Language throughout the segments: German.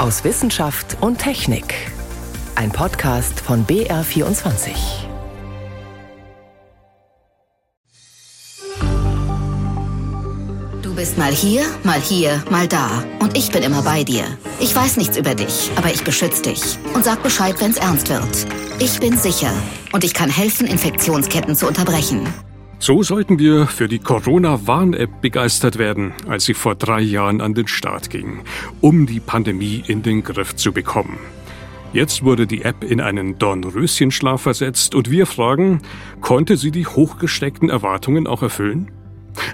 aus Wissenschaft und Technik. Ein Podcast von BR24. Du bist mal hier, mal hier, mal da. Und ich bin immer bei dir. Ich weiß nichts über dich, aber ich beschütze dich. Und sag Bescheid, wenn's ernst wird. Ich bin sicher. Und ich kann helfen, Infektionsketten zu unterbrechen. So sollten wir für die Corona-Warn-App begeistert werden, als sie vor drei Jahren an den Start ging, um die Pandemie in den Griff zu bekommen. Jetzt wurde die App in einen Dornröschenschlaf versetzt und wir fragen, konnte sie die hochgesteckten Erwartungen auch erfüllen?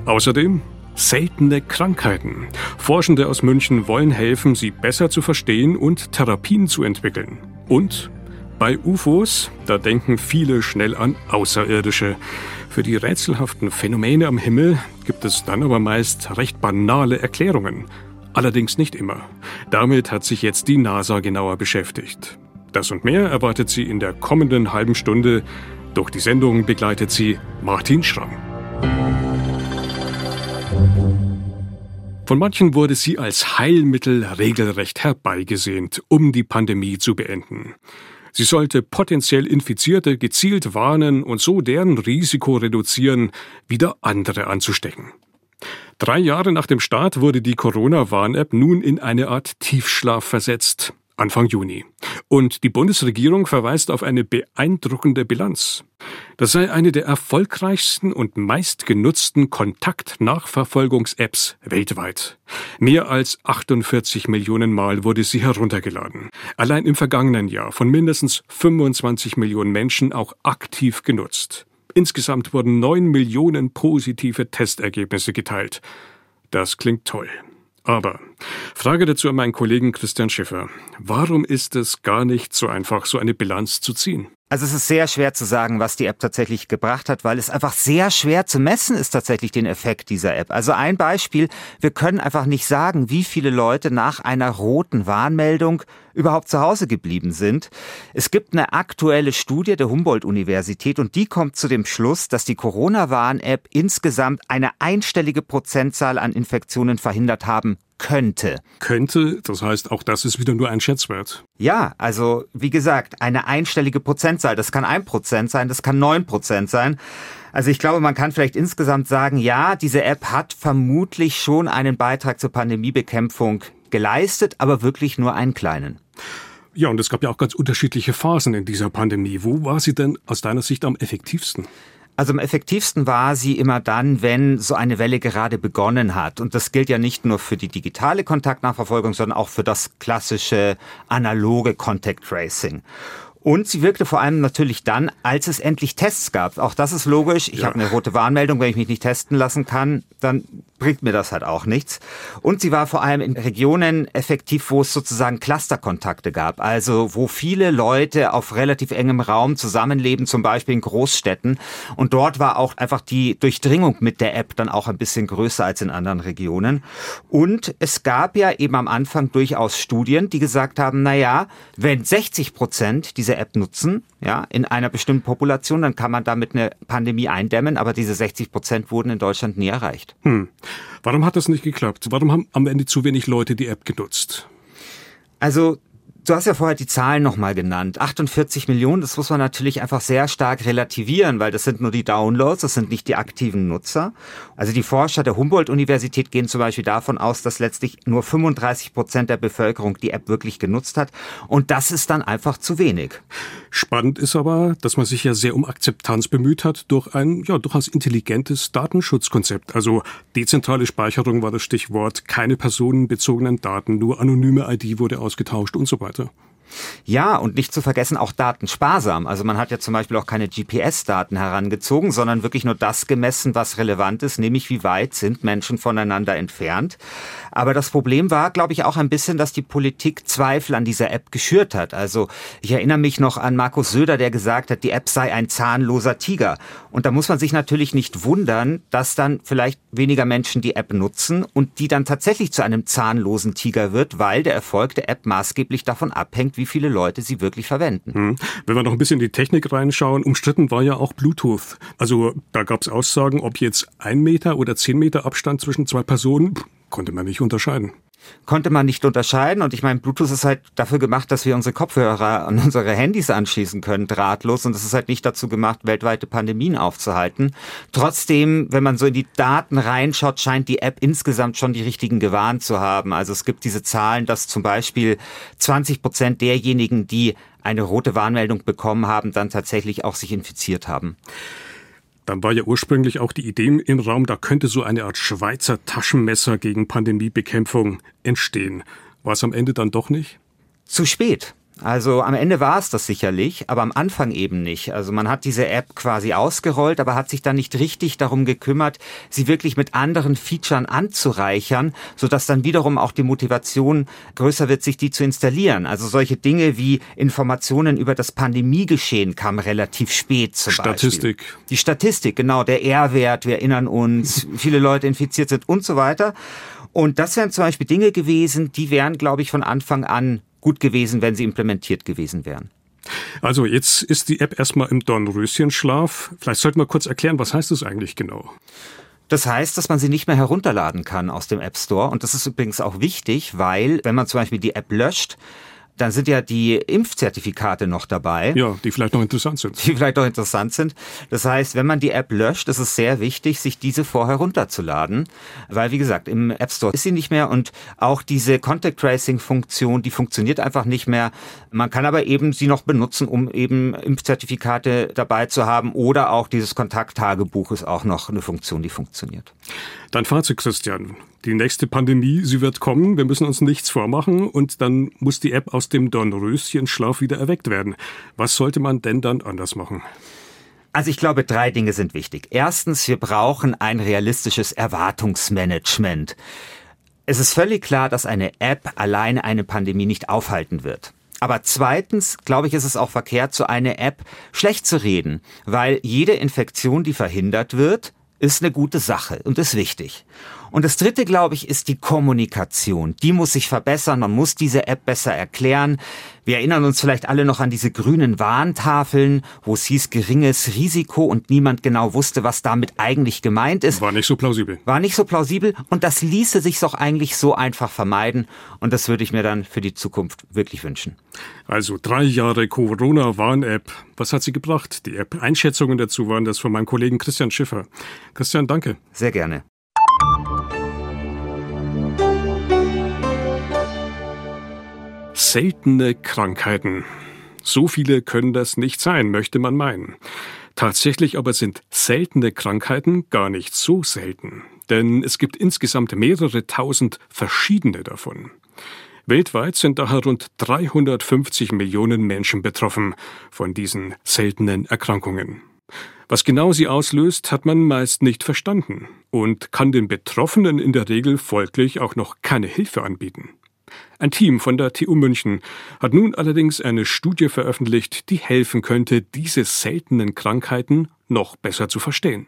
Außerdem seltene Krankheiten. Forschende aus München wollen helfen, sie besser zu verstehen und Therapien zu entwickeln. Und bei UFOs, da denken viele schnell an Außerirdische. Für die rätselhaften Phänomene am Himmel gibt es dann aber meist recht banale Erklärungen. Allerdings nicht immer. Damit hat sich jetzt die NASA genauer beschäftigt. Das und mehr erwartet sie in der kommenden halben Stunde. Durch die Sendung begleitet sie Martin Schramm. Von manchen wurde sie als Heilmittel regelrecht herbeigesehnt, um die Pandemie zu beenden. Sie sollte potenziell Infizierte gezielt warnen und so deren Risiko reduzieren, wieder andere anzustecken. Drei Jahre nach dem Start wurde die Corona-Warn-App nun in eine Art Tiefschlaf versetzt. Anfang Juni. Und die Bundesregierung verweist auf eine beeindruckende Bilanz. Das sei eine der erfolgreichsten und meistgenutzten Kontaktnachverfolgungs-Apps weltweit. Mehr als 48 Millionen Mal wurde sie heruntergeladen. Allein im vergangenen Jahr von mindestens 25 Millionen Menschen auch aktiv genutzt. Insgesamt wurden 9 Millionen positive Testergebnisse geteilt. Das klingt toll. Aber Frage dazu an meinen Kollegen Christian Schiffer. Warum ist es gar nicht so einfach, so eine Bilanz zu ziehen? Also es ist sehr schwer zu sagen, was die App tatsächlich gebracht hat, weil es einfach sehr schwer zu messen ist tatsächlich den Effekt dieser App. Also ein Beispiel, wir können einfach nicht sagen, wie viele Leute nach einer roten Warnmeldung überhaupt zu Hause geblieben sind. Es gibt eine aktuelle Studie der Humboldt-Universität und die kommt zu dem Schluss, dass die Corona-Warn-App insgesamt eine einstellige Prozentzahl an Infektionen verhindert haben könnte. Könnte, das heißt, auch das ist wieder nur ein Schätzwert. Ja, also wie gesagt, eine einstellige Prozentzahl. Das kann ein Prozent sein, das kann neun Prozent sein. Also ich glaube, man kann vielleicht insgesamt sagen, ja, diese App hat vermutlich schon einen Beitrag zur Pandemiebekämpfung geleistet, aber wirklich nur einen kleinen. Ja, und es gab ja auch ganz unterschiedliche Phasen in dieser Pandemie. Wo war sie denn aus deiner Sicht am effektivsten? Also am effektivsten war sie immer dann, wenn so eine Welle gerade begonnen hat. Und das gilt ja nicht nur für die digitale Kontaktnachverfolgung, sondern auch für das klassische analoge Contact Tracing. Und sie wirkte vor allem natürlich dann, als es endlich Tests gab. Auch das ist logisch. Ich ja. habe eine rote Warnmeldung, wenn ich mich nicht testen lassen kann, dann bringt mir das halt auch nichts. Und sie war vor allem in Regionen effektiv, wo es sozusagen Clusterkontakte gab. Also wo viele Leute auf relativ engem Raum zusammenleben, zum Beispiel in Großstädten. Und dort war auch einfach die Durchdringung mit der App dann auch ein bisschen größer als in anderen Regionen. Und es gab ja eben am Anfang durchaus Studien, die gesagt haben, na ja, wenn 60 Prozent diese App nutzen, ja, in einer bestimmten Population, dann kann man damit eine Pandemie eindämmen, aber diese 60 Prozent wurden in Deutschland nie erreicht. Hm. Warum hat das nicht geklappt? Warum haben am Ende zu wenig Leute die App genutzt? Also Du hast ja vorher die Zahlen nochmal genannt. 48 Millionen, das muss man natürlich einfach sehr stark relativieren, weil das sind nur die Downloads, das sind nicht die aktiven Nutzer. Also die Forscher der Humboldt-Universität gehen zum Beispiel davon aus, dass letztlich nur 35 Prozent der Bevölkerung die App wirklich genutzt hat. Und das ist dann einfach zu wenig. Spannend ist aber, dass man sich ja sehr um Akzeptanz bemüht hat durch ein ja durchaus intelligentes Datenschutzkonzept. Also dezentrale Speicherung war das Stichwort, keine personenbezogenen Daten, nur anonyme ID wurde ausgetauscht und so weiter. Seite. Ja, und nicht zu vergessen auch datensparsam. Also man hat ja zum Beispiel auch keine GPS-Daten herangezogen, sondern wirklich nur das gemessen, was relevant ist, nämlich wie weit sind Menschen voneinander entfernt. Aber das Problem war, glaube ich, auch ein bisschen, dass die Politik Zweifel an dieser App geschürt hat. Also ich erinnere mich noch an Markus Söder, der gesagt hat, die App sei ein zahnloser Tiger. Und da muss man sich natürlich nicht wundern, dass dann vielleicht weniger Menschen die App nutzen und die dann tatsächlich zu einem zahnlosen Tiger wird, weil der Erfolg der App maßgeblich davon abhängt, wie viele Leute sie wirklich verwenden. Hm. Wenn wir noch ein bisschen in die Technik reinschauen, umstritten war ja auch Bluetooth. Also da gab es Aussagen, ob jetzt ein Meter oder zehn Meter Abstand zwischen zwei Personen, konnte man nicht unterscheiden. Konnte man nicht unterscheiden. Und ich meine, Bluetooth ist halt dafür gemacht, dass wir unsere Kopfhörer an unsere Handys anschließen können, drahtlos. Und es ist halt nicht dazu gemacht, weltweite Pandemien aufzuhalten. Trotzdem, wenn man so in die Daten reinschaut, scheint die App insgesamt schon die richtigen gewarnt zu haben. Also es gibt diese Zahlen, dass zum Beispiel 20 Prozent derjenigen, die eine rote Warnmeldung bekommen haben, dann tatsächlich auch sich infiziert haben. Dann war ja ursprünglich auch die Idee im Raum, da könnte so eine Art Schweizer Taschenmesser gegen Pandemiebekämpfung entstehen. War es am Ende dann doch nicht? Zu spät. Also am Ende war es das sicherlich, aber am Anfang eben nicht. Also man hat diese App quasi ausgerollt, aber hat sich dann nicht richtig darum gekümmert, sie wirklich mit anderen Features anzureichern, sodass dann wiederum auch die Motivation größer wird, sich die zu installieren. Also solche Dinge wie Informationen über das Pandemiegeschehen kamen relativ spät zum Statistik. Beispiel. Die Statistik, genau, der R-Wert, wir erinnern uns, viele Leute infiziert sind und so weiter. Und das wären zum Beispiel Dinge gewesen, die wären, glaube ich, von Anfang an gut gewesen, wenn sie implementiert gewesen wären. Also jetzt ist die App erstmal im Dornröschenschlaf. Vielleicht sollten wir kurz erklären, was heißt das eigentlich genau? Das heißt, dass man sie nicht mehr herunterladen kann aus dem App Store. Und das ist übrigens auch wichtig, weil wenn man zum Beispiel die App löscht, dann sind ja die Impfzertifikate noch dabei. Ja, die vielleicht noch interessant sind. Die vielleicht noch interessant sind. Das heißt, wenn man die App löscht, ist es sehr wichtig, sich diese vorher runterzuladen. Weil, wie gesagt, im App Store ist sie nicht mehr und auch diese Contact Tracing Funktion, die funktioniert einfach nicht mehr. Man kann aber eben sie noch benutzen, um eben Impfzertifikate dabei zu haben oder auch dieses Kontakttagebuch ist auch noch eine Funktion, die funktioniert. Dein Fazit, Christian. Die nächste Pandemie, sie wird kommen. Wir müssen uns nichts vormachen und dann muss die App aus dem Dornröschenschlaf wieder erweckt werden. Was sollte man denn dann anders machen? Also ich glaube, drei Dinge sind wichtig. Erstens, wir brauchen ein realistisches Erwartungsmanagement. Es ist völlig klar, dass eine App alleine eine Pandemie nicht aufhalten wird. Aber zweitens, glaube ich, ist es auch verkehrt, so eine App schlecht zu reden, weil jede Infektion, die verhindert wird, ist eine gute Sache und ist wichtig. Und das dritte, glaube ich, ist die Kommunikation. Die muss sich verbessern. Man muss diese App besser erklären. Wir erinnern uns vielleicht alle noch an diese grünen Warntafeln, wo es hieß geringes Risiko und niemand genau wusste, was damit eigentlich gemeint ist. War nicht so plausibel. War nicht so plausibel und das ließe sich doch eigentlich so einfach vermeiden und das würde ich mir dann für die Zukunft wirklich wünschen. Also drei Jahre Corona-Warn-App. Was hat sie gebracht? Die App. Einschätzungen dazu waren das von meinem Kollegen Christian Schiffer. Christian, danke. Sehr gerne. Seltene Krankheiten. So viele können das nicht sein, möchte man meinen. Tatsächlich aber sind seltene Krankheiten gar nicht so selten, denn es gibt insgesamt mehrere tausend verschiedene davon. Weltweit sind daher rund 350 Millionen Menschen betroffen von diesen seltenen Erkrankungen. Was genau sie auslöst, hat man meist nicht verstanden und kann den Betroffenen in der Regel folglich auch noch keine Hilfe anbieten. Ein Team von der TU München hat nun allerdings eine Studie veröffentlicht, die helfen könnte, diese seltenen Krankheiten noch besser zu verstehen.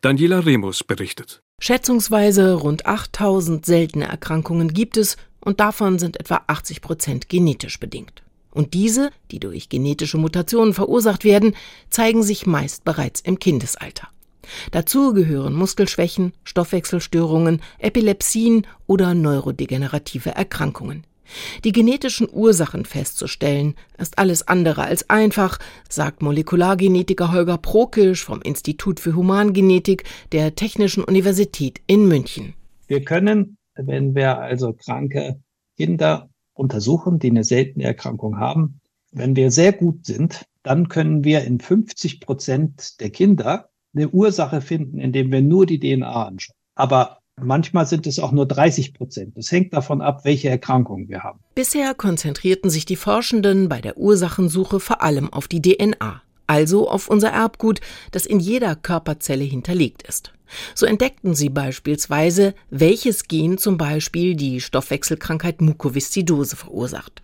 Daniela Remus berichtet. Schätzungsweise rund 8000 seltene Erkrankungen gibt es und davon sind etwa 80 Prozent genetisch bedingt. Und diese, die durch genetische Mutationen verursacht werden, zeigen sich meist bereits im Kindesalter. Dazu gehören Muskelschwächen, Stoffwechselstörungen, Epilepsien oder neurodegenerative Erkrankungen. Die genetischen Ursachen festzustellen, ist alles andere als einfach, sagt Molekulargenetiker Holger Prokisch vom Institut für Humangenetik der Technischen Universität in München. Wir können, wenn wir also kranke Kinder untersuchen, die eine seltene Erkrankung haben, wenn wir sehr gut sind, dann können wir in 50 Prozent der Kinder eine Ursache finden, indem wir nur die DNA anschauen. Aber manchmal sind es auch nur 30 Prozent. Das hängt davon ab, welche Erkrankungen wir haben. Bisher konzentrierten sich die Forschenden bei der Ursachensuche vor allem auf die DNA, also auf unser Erbgut, das in jeder Körperzelle hinterlegt ist. So entdeckten sie beispielsweise, welches Gen zum Beispiel die Stoffwechselkrankheit Mukoviszidose verursacht.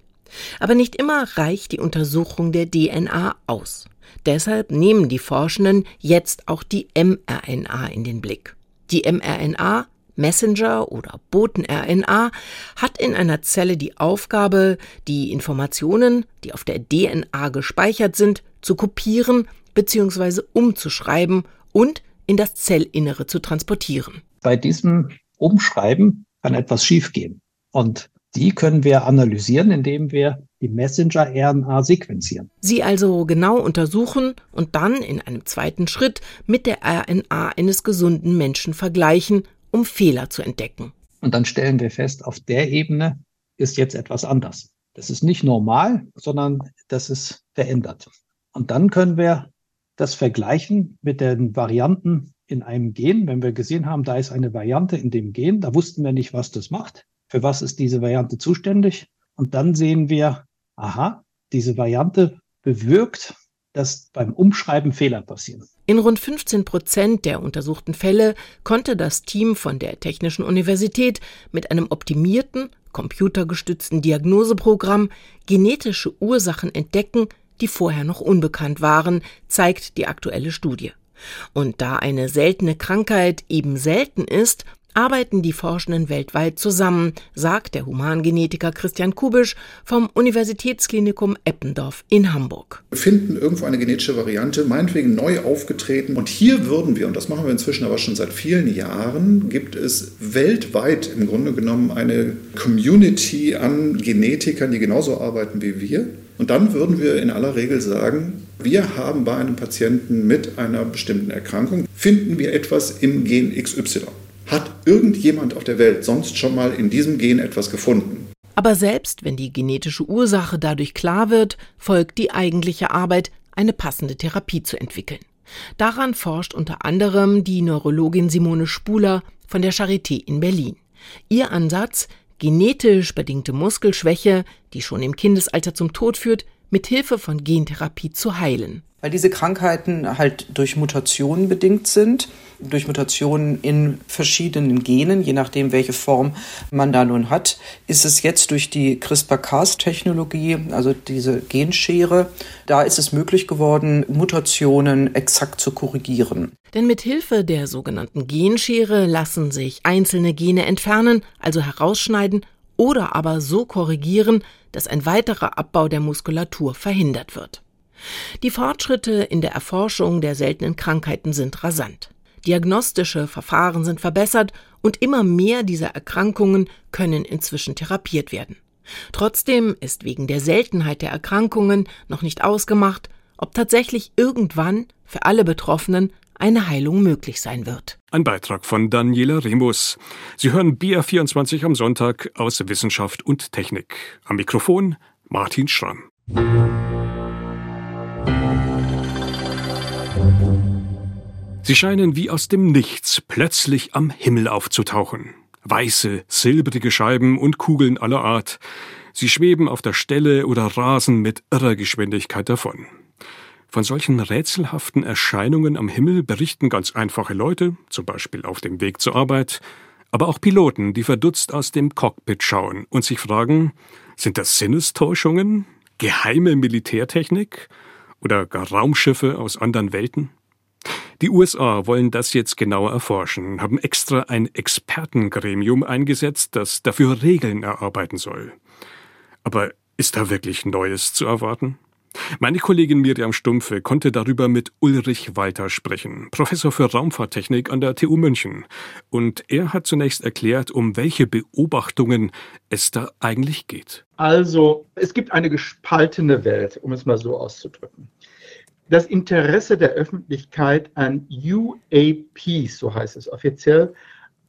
Aber nicht immer reicht die Untersuchung der DNA aus. Deshalb nehmen die Forschenden jetzt auch die mRNA in den Blick. Die mRNA Messenger oder Boten-RNA hat in einer Zelle die Aufgabe, die Informationen, die auf der DNA gespeichert sind, zu kopieren bzw. umzuschreiben und in das Zellinnere zu transportieren. Bei diesem Umschreiben kann etwas schiefgehen. Und die können wir analysieren, indem wir die Messenger-RNA sequenzieren. Sie also genau untersuchen und dann in einem zweiten Schritt mit der RNA eines gesunden Menschen vergleichen, um Fehler zu entdecken. Und dann stellen wir fest, auf der Ebene ist jetzt etwas anders. Das ist nicht normal, sondern das ist verändert. Und dann können wir das vergleichen mit den Varianten in einem Gen. Wenn wir gesehen haben, da ist eine Variante in dem Gen, da wussten wir nicht, was das macht. Für was ist diese Variante zuständig? Und dann sehen wir, aha, diese Variante bewirkt, dass beim Umschreiben Fehler passieren. In rund 15 Prozent der untersuchten Fälle konnte das Team von der Technischen Universität mit einem optimierten, computergestützten Diagnoseprogramm genetische Ursachen entdecken, die vorher noch unbekannt waren, zeigt die aktuelle Studie. Und da eine seltene Krankheit eben selten ist, arbeiten die Forschenden weltweit zusammen, sagt der Humangenetiker Christian Kubisch vom Universitätsklinikum Eppendorf in Hamburg. Wir finden irgendwo eine genetische Variante, meinetwegen neu aufgetreten. Und hier würden wir, und das machen wir inzwischen aber schon seit vielen Jahren, gibt es weltweit im Grunde genommen eine Community an Genetikern, die genauso arbeiten wie wir. Und dann würden wir in aller Regel sagen, wir haben bei einem Patienten mit einer bestimmten Erkrankung, finden wir etwas im Gen XY. Hat irgendjemand auf der Welt sonst schon mal in diesem Gen etwas gefunden? Aber selbst wenn die genetische Ursache dadurch klar wird, folgt die eigentliche Arbeit, eine passende Therapie zu entwickeln. Daran forscht unter anderem die Neurologin Simone Spuler von der Charité in Berlin. Ihr Ansatz, genetisch bedingte Muskelschwäche, die schon im Kindesalter zum Tod führt, mit Hilfe von Gentherapie zu heilen weil diese Krankheiten halt durch Mutationen bedingt sind, durch Mutationen in verschiedenen Genen, je nachdem, welche Form man da nun hat, ist es jetzt durch die CRISPR-Cas-Technologie, also diese Genschere, da ist es möglich geworden, Mutationen exakt zu korrigieren. Denn mit Hilfe der sogenannten Genschere lassen sich einzelne Gene entfernen, also herausschneiden oder aber so korrigieren, dass ein weiterer Abbau der Muskulatur verhindert wird. Die Fortschritte in der Erforschung der seltenen Krankheiten sind rasant. Diagnostische Verfahren sind verbessert und immer mehr dieser Erkrankungen können inzwischen therapiert werden. Trotzdem ist wegen der Seltenheit der Erkrankungen noch nicht ausgemacht, ob tatsächlich irgendwann für alle Betroffenen eine Heilung möglich sein wird. Ein Beitrag von Daniela Remus. Sie hören BR24 am Sonntag aus Wissenschaft und Technik. Am Mikrofon Martin Schramm. Sie scheinen wie aus dem Nichts plötzlich am Himmel aufzutauchen. Weiße, silbrige Scheiben und Kugeln aller Art. Sie schweben auf der Stelle oder rasen mit irrer Geschwindigkeit davon. Von solchen rätselhaften Erscheinungen am Himmel berichten ganz einfache Leute, zum Beispiel auf dem Weg zur Arbeit, aber auch Piloten, die verdutzt aus dem Cockpit schauen und sich fragen, sind das Sinnestäuschungen, geheime Militärtechnik oder gar Raumschiffe aus anderen Welten? Die USA wollen das jetzt genauer erforschen, haben extra ein Expertengremium eingesetzt, das dafür Regeln erarbeiten soll. Aber ist da wirklich Neues zu erwarten? Meine Kollegin Miriam Stumpfe konnte darüber mit Ulrich Walter sprechen, Professor für Raumfahrttechnik an der TU München. Und er hat zunächst erklärt, um welche Beobachtungen es da eigentlich geht. Also, es gibt eine gespaltene Welt, um es mal so auszudrücken das Interesse der Öffentlichkeit an UAPs, so heißt es offiziell,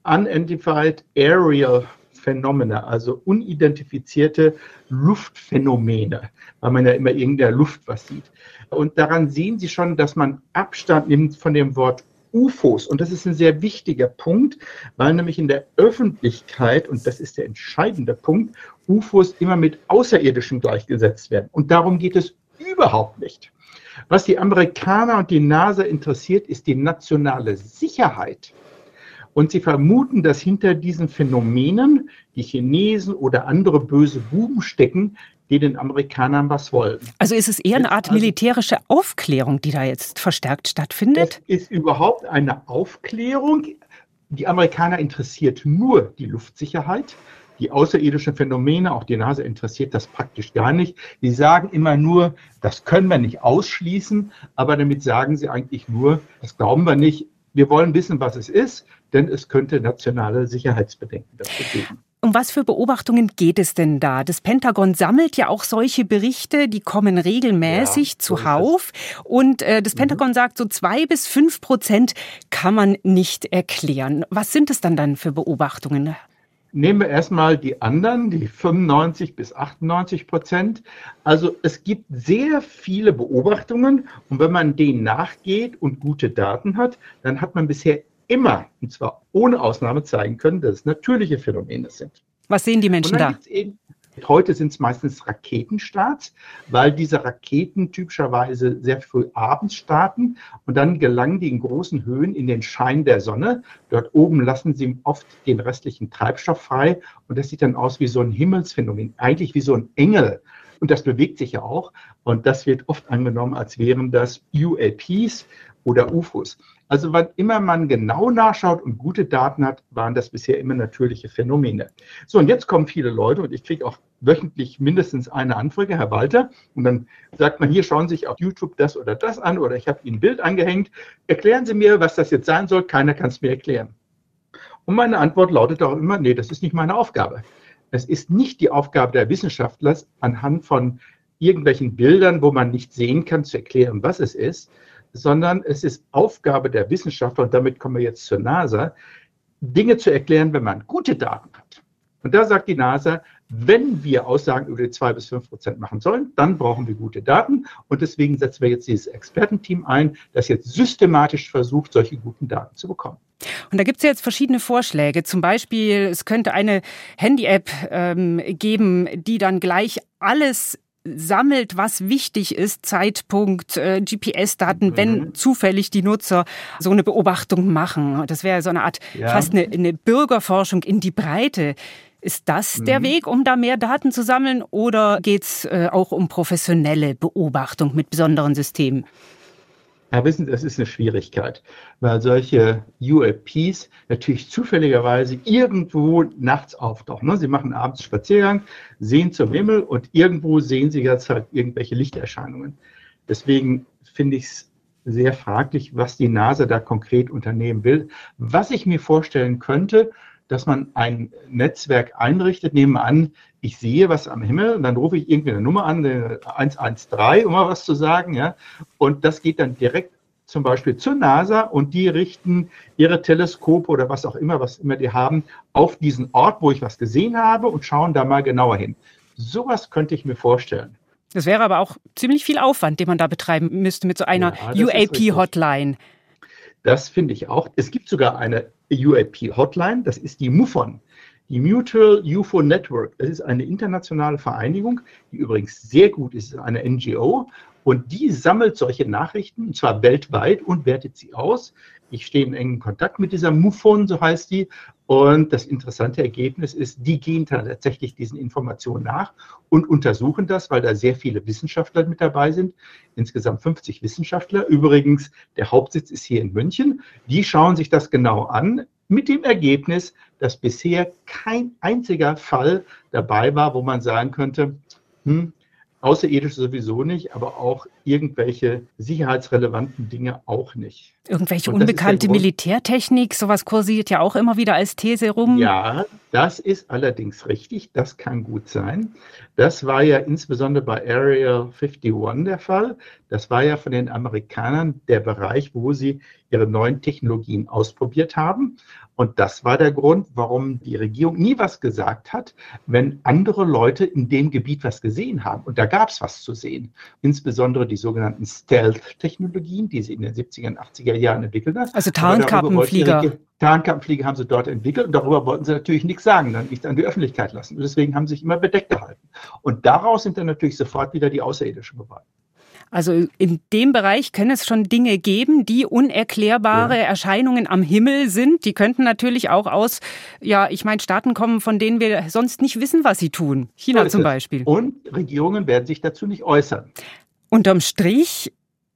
Unidentified Aerial Phenomena, also unidentifizierte Luftphänomene, weil man ja immer in der Luft was sieht. Und daran sehen Sie schon, dass man Abstand nimmt von dem Wort UFOs. Und das ist ein sehr wichtiger Punkt, weil nämlich in der Öffentlichkeit, und das ist der entscheidende Punkt, UFOs immer mit Außerirdischen gleichgesetzt werden. Und darum geht es überhaupt nicht. Was die Amerikaner und die NASA interessiert, ist die nationale Sicherheit. Und sie vermuten, dass hinter diesen Phänomenen die Chinesen oder andere böse Buben stecken, die den Amerikanern was wollen. Also ist es eher eine Art also militärische Aufklärung, die da jetzt verstärkt stattfindet? Es ist überhaupt eine Aufklärung. Die Amerikaner interessiert nur die Luftsicherheit die außerirdischen Phänomene, auch die NASA interessiert das praktisch gar nicht. Die sagen immer nur, das können wir nicht ausschließen, aber damit sagen sie eigentlich nur, das glauben wir nicht. Wir wollen wissen, was es ist, denn es könnte nationale Sicherheitsbedenken dazu geben. Um was für Beobachtungen geht es denn da? Das Pentagon sammelt ja auch solche Berichte, die kommen regelmäßig ja, zuhauf. Und äh, das mhm. Pentagon mhm. sagt, so zwei bis fünf Prozent kann man nicht erklären. Was sind es dann dann für Beobachtungen? Nehmen wir erstmal die anderen, die 95 bis 98 Prozent. Also es gibt sehr viele Beobachtungen und wenn man denen nachgeht und gute Daten hat, dann hat man bisher immer, und zwar ohne Ausnahme, zeigen können, dass es natürliche Phänomene sind. Was sehen die Menschen da? Heute sind es meistens Raketenstarts, weil diese Raketen typischerweise sehr früh abends starten und dann gelangen die in großen Höhen in den Schein der Sonne. Dort oben lassen sie oft den restlichen Treibstoff frei und das sieht dann aus wie so ein Himmelsphänomen, eigentlich wie so ein Engel. Und das bewegt sich ja auch. Und das wird oft angenommen, als wären das UAPs oder UFOs. Also wann immer man genau nachschaut und gute Daten hat, waren das bisher immer natürliche Phänomene. So, und jetzt kommen viele Leute und ich kriege auch wöchentlich mindestens eine Anfrage, Herr Walter, und dann sagt man, hier schauen Sie sich auf YouTube das oder das an oder ich habe Ihnen ein Bild angehängt. Erklären Sie mir, was das jetzt sein soll. Keiner kann es mir erklären. Und meine Antwort lautet auch immer, nee, das ist nicht meine Aufgabe. Es ist nicht die Aufgabe der Wissenschaftler, anhand von irgendwelchen Bildern, wo man nicht sehen kann, zu erklären, was es ist, sondern es ist Aufgabe der Wissenschaftler, und damit kommen wir jetzt zur NASA, Dinge zu erklären, wenn man gute Daten hat. Und da sagt die NASA, wenn wir Aussagen über die zwei bis fünf Prozent machen sollen, dann brauchen wir gute Daten. Und deswegen setzen wir jetzt dieses Expertenteam ein, das jetzt systematisch versucht, solche guten Daten zu bekommen. Und da gibt es jetzt verschiedene Vorschläge. Zum Beispiel, es könnte eine Handy-App ähm, geben, die dann gleich alles sammelt, was wichtig ist, Zeitpunkt, äh, GPS-Daten, mhm. wenn zufällig die Nutzer so eine Beobachtung machen. Das wäre so eine Art ja. fast eine, eine, Bürgerforschung in die Breite. Ist das mhm. der Weg, um da mehr Daten zu sammeln oder geht es äh, auch um professionelle Beobachtung mit besonderen Systemen? Ja, wissen Sie, das ist eine Schwierigkeit, weil solche UAPs natürlich zufälligerweise irgendwo nachts auftauchen. Ne? Sie machen abends Spaziergang, sehen zum Himmel und irgendwo sehen Sie jetzt halt irgendwelche Lichterscheinungen. Deswegen finde ich es sehr fraglich, was die NASA da konkret unternehmen will. Was ich mir vorstellen könnte, dass man ein Netzwerk einrichtet. Nehmen an, ich sehe was am Himmel und dann rufe ich irgendwie eine Nummer an, 113, um mal was zu sagen, ja. Und das geht dann direkt zum Beispiel zur NASA und die richten ihre Teleskope oder was auch immer, was immer die haben, auf diesen Ort, wo ich was gesehen habe und schauen da mal genauer hin. Sowas könnte ich mir vorstellen. Das wäre aber auch ziemlich viel Aufwand, den man da betreiben müsste mit so einer ja, UAP-Hotline. Das finde ich auch. Es gibt sogar eine UAP-Hotline, das ist die MUFON. Die Mutual UFO Network, das ist eine internationale Vereinigung, die übrigens sehr gut ist, eine NGO und die sammelt solche Nachrichten, und zwar weltweit, und wertet sie aus. Ich stehe in engem Kontakt mit dieser MUFON, so heißt die. Und das interessante Ergebnis ist, die gehen tatsächlich diesen Informationen nach und untersuchen das, weil da sehr viele Wissenschaftler mit dabei sind. Insgesamt 50 Wissenschaftler. Übrigens, der Hauptsitz ist hier in München. Die schauen sich das genau an mit dem Ergebnis, dass bisher kein einziger Fall dabei war, wo man sagen könnte, hm, Außerirdisch sowieso nicht, aber auch irgendwelche sicherheitsrelevanten Dinge auch nicht. Irgendwelche unbekannte Militärtechnik, sowas kursiert ja auch immer wieder als These rum. Ja, das ist allerdings richtig, das kann gut sein. Das war ja insbesondere bei Area 51 der Fall. Das war ja von den Amerikanern der Bereich, wo sie ihre neuen Technologien ausprobiert haben. Und das war der Grund, warum die Regierung nie was gesagt hat, wenn andere Leute in dem Gebiet was gesehen haben. Und da gab es was zu sehen. Insbesondere die sogenannten Stealth-Technologien, die sie in den 70er und 80er Jahren entwickelt haben. Also Tarnkappenflieger. Tarnkappenflieger haben sie dort entwickelt und darüber wollten sie natürlich nichts sagen, dann nicht an die Öffentlichkeit lassen. Und deswegen haben sie sich immer bedeckt gehalten. Und daraus sind dann natürlich sofort wieder die Außerirdischen geworden. Also in dem Bereich können es schon Dinge geben, die unerklärbare ja. Erscheinungen am Himmel sind. Die könnten natürlich auch aus, ja, ich meine, Staaten kommen, von denen wir sonst nicht wissen, was sie tun. China zum Beispiel. Und Regierungen werden sich dazu nicht äußern. Unterm Strich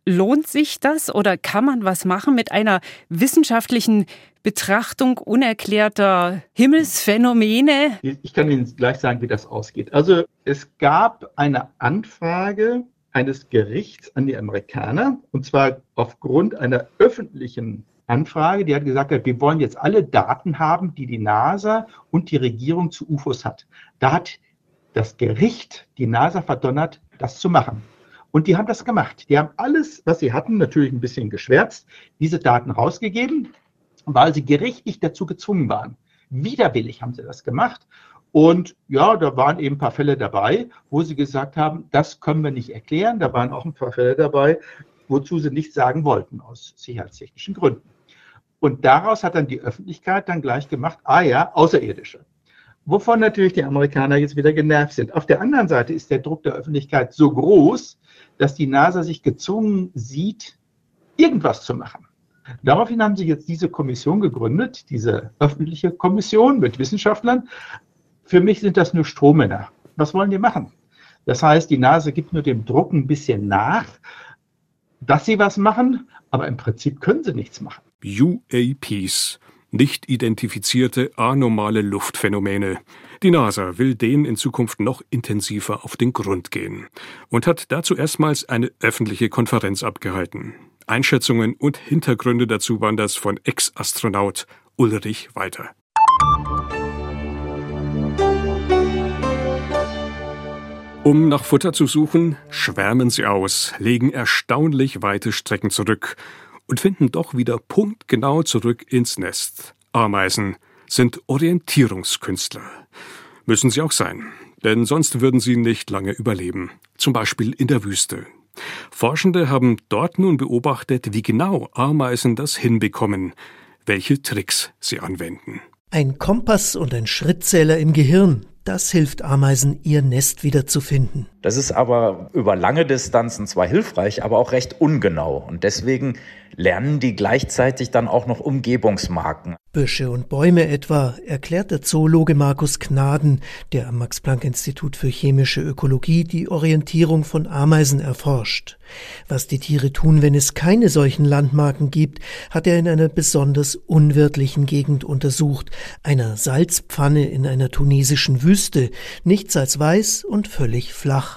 Lohnt sich das oder kann man was machen mit einer wissenschaftlichen Betrachtung unerklärter Himmelsphänomene? Ich kann Ihnen gleich sagen, wie das ausgeht. Also es gab eine Anfrage eines Gerichts an die Amerikaner, und zwar aufgrund einer öffentlichen Anfrage, die hat gesagt, wir wollen jetzt alle Daten haben, die die NASA und die Regierung zu UFOs hat. Da hat das Gericht die NASA verdonnert, das zu machen. Und die haben das gemacht. Die haben alles, was sie hatten, natürlich ein bisschen geschwärzt, diese Daten rausgegeben, weil sie gerichtlich dazu gezwungen waren. Widerwillig haben sie das gemacht. Und ja, da waren eben ein paar Fälle dabei, wo sie gesagt haben, das können wir nicht erklären. Da waren auch ein paar Fälle dabei, wozu sie nichts sagen wollten, aus sicherheitstechnischen Gründen. Und daraus hat dann die Öffentlichkeit dann gleich gemacht, ah ja, Außerirdische. Wovon natürlich die Amerikaner jetzt wieder genervt sind. Auf der anderen Seite ist der Druck der Öffentlichkeit so groß, dass die NASA sich gezwungen sieht, irgendwas zu machen. Daraufhin haben sie jetzt diese Kommission gegründet, diese öffentliche Kommission mit Wissenschaftlern. Für mich sind das nur Strohmänner. Was wollen die machen? Das heißt, die NASA gibt nur dem Druck ein bisschen nach, dass sie was machen, aber im Prinzip können sie nichts machen. UAPs, nicht identifizierte anormale Luftphänomene. Die NASA will denen in Zukunft noch intensiver auf den Grund gehen und hat dazu erstmals eine öffentliche Konferenz abgehalten. Einschätzungen und Hintergründe dazu waren das von Ex-Astronaut Ulrich Walter. Um nach Futter zu suchen, schwärmen sie aus, legen erstaunlich weite Strecken zurück und finden doch wieder punktgenau zurück ins Nest. Ameisen sind Orientierungskünstler. Müssen sie auch sein, denn sonst würden sie nicht lange überleben, zum Beispiel in der Wüste. Forschende haben dort nun beobachtet, wie genau Ameisen das hinbekommen, welche Tricks sie anwenden. Ein Kompass und ein Schrittzähler im Gehirn, das hilft Ameisen, ihr Nest wiederzufinden. Das ist aber über lange Distanzen zwar hilfreich, aber auch recht ungenau. Und deswegen lernen die gleichzeitig dann auch noch Umgebungsmarken. Büsche und Bäume etwa, erklärt der Zoologe Markus Gnaden, der am Max-Planck-Institut für chemische Ökologie die Orientierung von Ameisen erforscht. Was die Tiere tun, wenn es keine solchen Landmarken gibt, hat er in einer besonders unwirtlichen Gegend untersucht, einer Salzpfanne in einer tunesischen Wüste, nichts als weiß und völlig flach.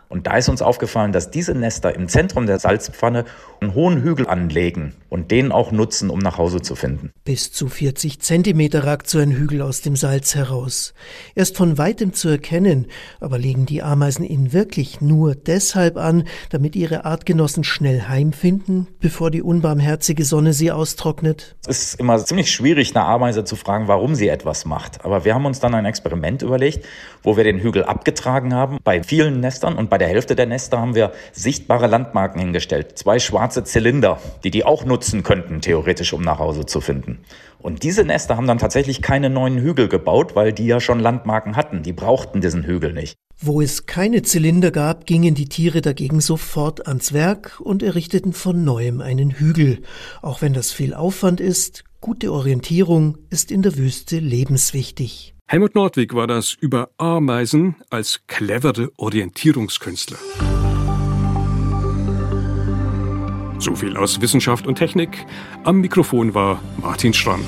Und da ist uns aufgefallen, dass diese Nester im Zentrum der Salzpfanne einen hohen Hügel anlegen und den auch nutzen, um nach Hause zu finden. Bis zu 40 Zentimeter ragt so ein Hügel aus dem Salz heraus. Er ist von weitem zu erkennen, aber legen die Ameisen ihn wirklich nur deshalb an, damit ihre Artgenossen schnell heimfinden, bevor die unbarmherzige Sonne sie austrocknet? Es ist immer ziemlich schwierig, eine Ameise zu fragen, warum sie etwas macht. Aber wir haben uns dann ein Experiment überlegt, wo wir den Hügel abgetragen haben bei vielen Nestern und bei der Hälfte der Nester haben wir sichtbare Landmarken hingestellt. Zwei schwarze Zylinder, die die auch nutzen könnten, theoretisch, um nach Hause zu finden. Und diese Nester haben dann tatsächlich keine neuen Hügel gebaut, weil die ja schon Landmarken hatten. Die brauchten diesen Hügel nicht. Wo es keine Zylinder gab, gingen die Tiere dagegen sofort ans Werk und errichteten von neuem einen Hügel. Auch wenn das viel Aufwand ist, gute Orientierung ist in der Wüste lebenswichtig. Helmut Nordwig war das über Ameisen als clevere Orientierungskünstler. So viel aus Wissenschaft und Technik. Am Mikrofon war Martin Schramm.